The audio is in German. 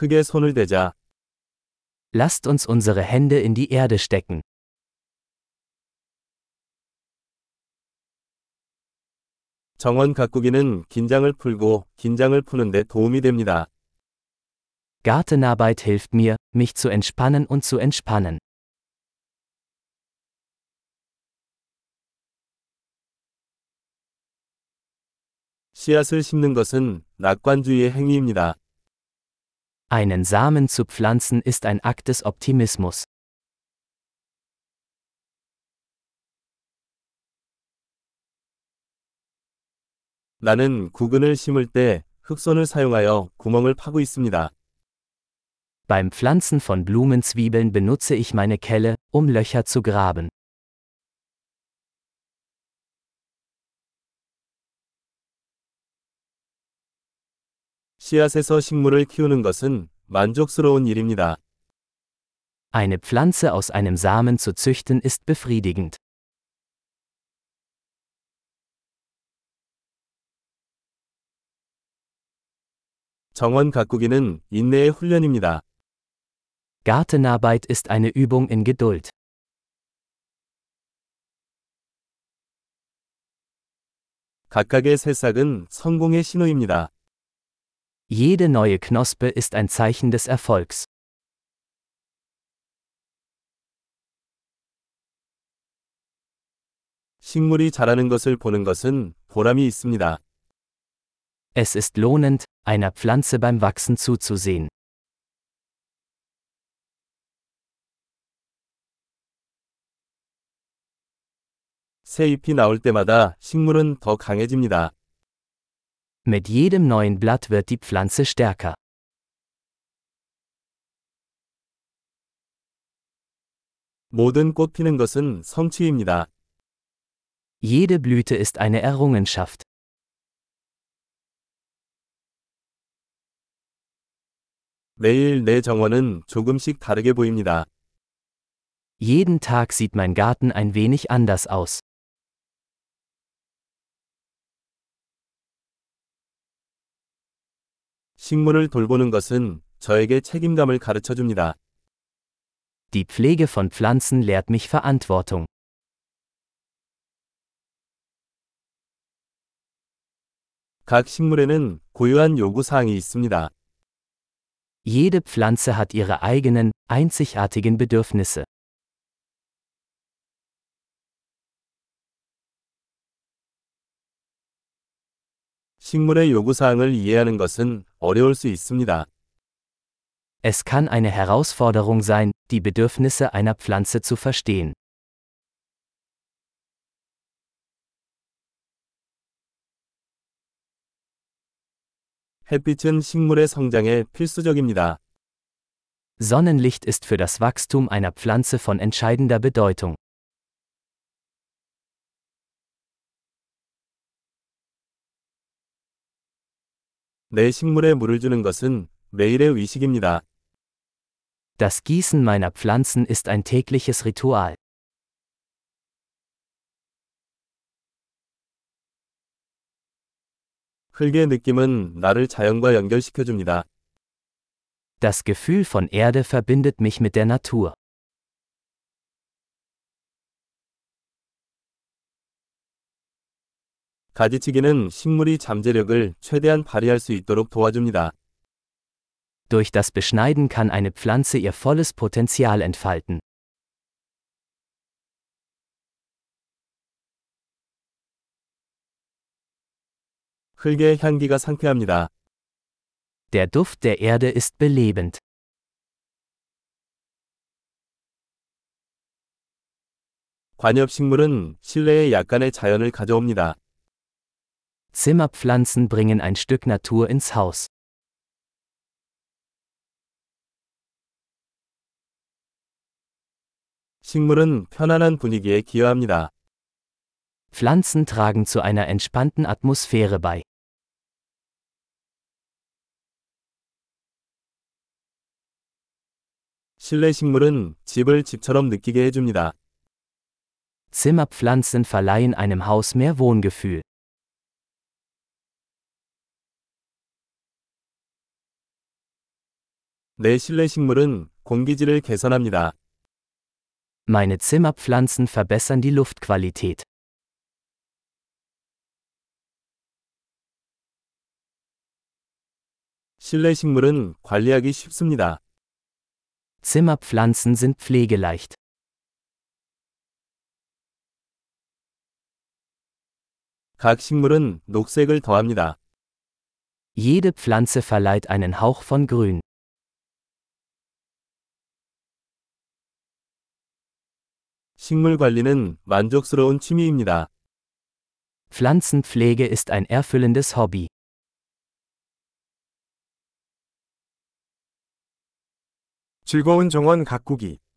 흙에 손을 대자. Lasst uns unsere Hände in die Erde stecken. 정원 가꾸기는 긴장을 풀고 긴장을 푸는데 도움이 됩니다. Gartenarbeit hilft mir, mich zu entspannen und zu entspannen. 씨앗을 심는 것은 낙관주의의 행위입니다. Einen Samen zu pflanzen ist ein Akt des Optimismus. 나는 구근을 심을 때 흑손을 사용하여 구멍을 파고 있습니다. Beim Pflanzen von Blumenzwiebeln benutze ich meine Kelle, um Löcher zu graben. 씨앗에서 식물을 키우는 것은 만족스러운 일입니다. Eine Pflanze aus einem Samen zu züchten ist befriedigend. 정원 가꾸기는 인내의 훈련입니다. Gartenarbeit ist eine Übung in Geduld. 각각의 새싹은 성공의 신호입니다. Jede neue Knospe ist ein Zeichen des Erfolgs. 식물이 자라는 것을 보는 것은 보람이 있습니다. Es ist lohnend, einer Pflanze beim Wachsen zuzusehen. 새 잎이 나올 때마다 식물은 더 강해집니다. Mit jedem neuen Blatt wird die Pflanze stärker. 모든 꽃 피는 것은 성취입니다. Jede Blüte ist eine Errungenschaft. 매일 내 정원은 조금씩 다르게 보입니다. Jeden Tag sieht mein Garten ein wenig anders aus. 식물을 돌보는 것은 저에게 책임감을 가르쳐 줍니다. Die Pflege von Pflanzen lehrt mich Verantwortung. 각 식물에는 고유한 요구 사항이 있습니다. Jede Pflanze hat ihre eigenen, einzigartigen Bedürfnisse. 식물의 요구사항을 이해하는 것은 어려울 수 있습니다. Es kann eine Herausforderung sein, die Bedürfnisse einer Pflanze zu verstehen. 햇빛은 식물의 성장에 필수적입니다. Sonnenlicht ist für das Wachstum einer Pflanze von entscheidender Bedeutung. 내 식물에 물을 주는 것은 매일의 의식입니다. Das Gießen meiner Pflanzen ist ein tägliches Ritual. 흙의 느낌은 나를 자연과 연결시켜 줍니다. Das Gefühl von Erde verbindet mich mit der Natur. 가지치기는 식물이 잠재력을 최대한 발휘할 수 있도록 도와줍니다. Durch das Beschneiden kann eine Pflanze ihr volles Potenzial entfalten. 흙의 향기가 상쾌합니다. Der Duft der Erde ist belebend. 관엽식물은 실내에 약간의 자연을 가져옵니다. Zimmerpflanzen bringen ein Stück Natur ins Haus. 식물은 편안한 분위기에 기여합니다. Pflanzen tragen zu einer entspannten Atmosphäre bei. 실내 식물은 집을 집처럼 느끼게 해줍니다. Zimmerpflanzen verleihen einem Haus mehr Wohngefühl. 내 실내 식물은 공기질을 개선합니다. Meine Zimmerpflanzen verbessern die Luftqualität. 실내 식물은 관리하기 쉽습니다. Zimmerpflanzen sind pflegeleicht. 각 식물은 녹색을 더합니다. Jede Pflanze verleiht einen Hauch von Grün. 식물 관리는 만족스러운 취미입니다. Pflanzenpflege ist ein erfüllendes Hobby. 즐거운 정원 가꾸기.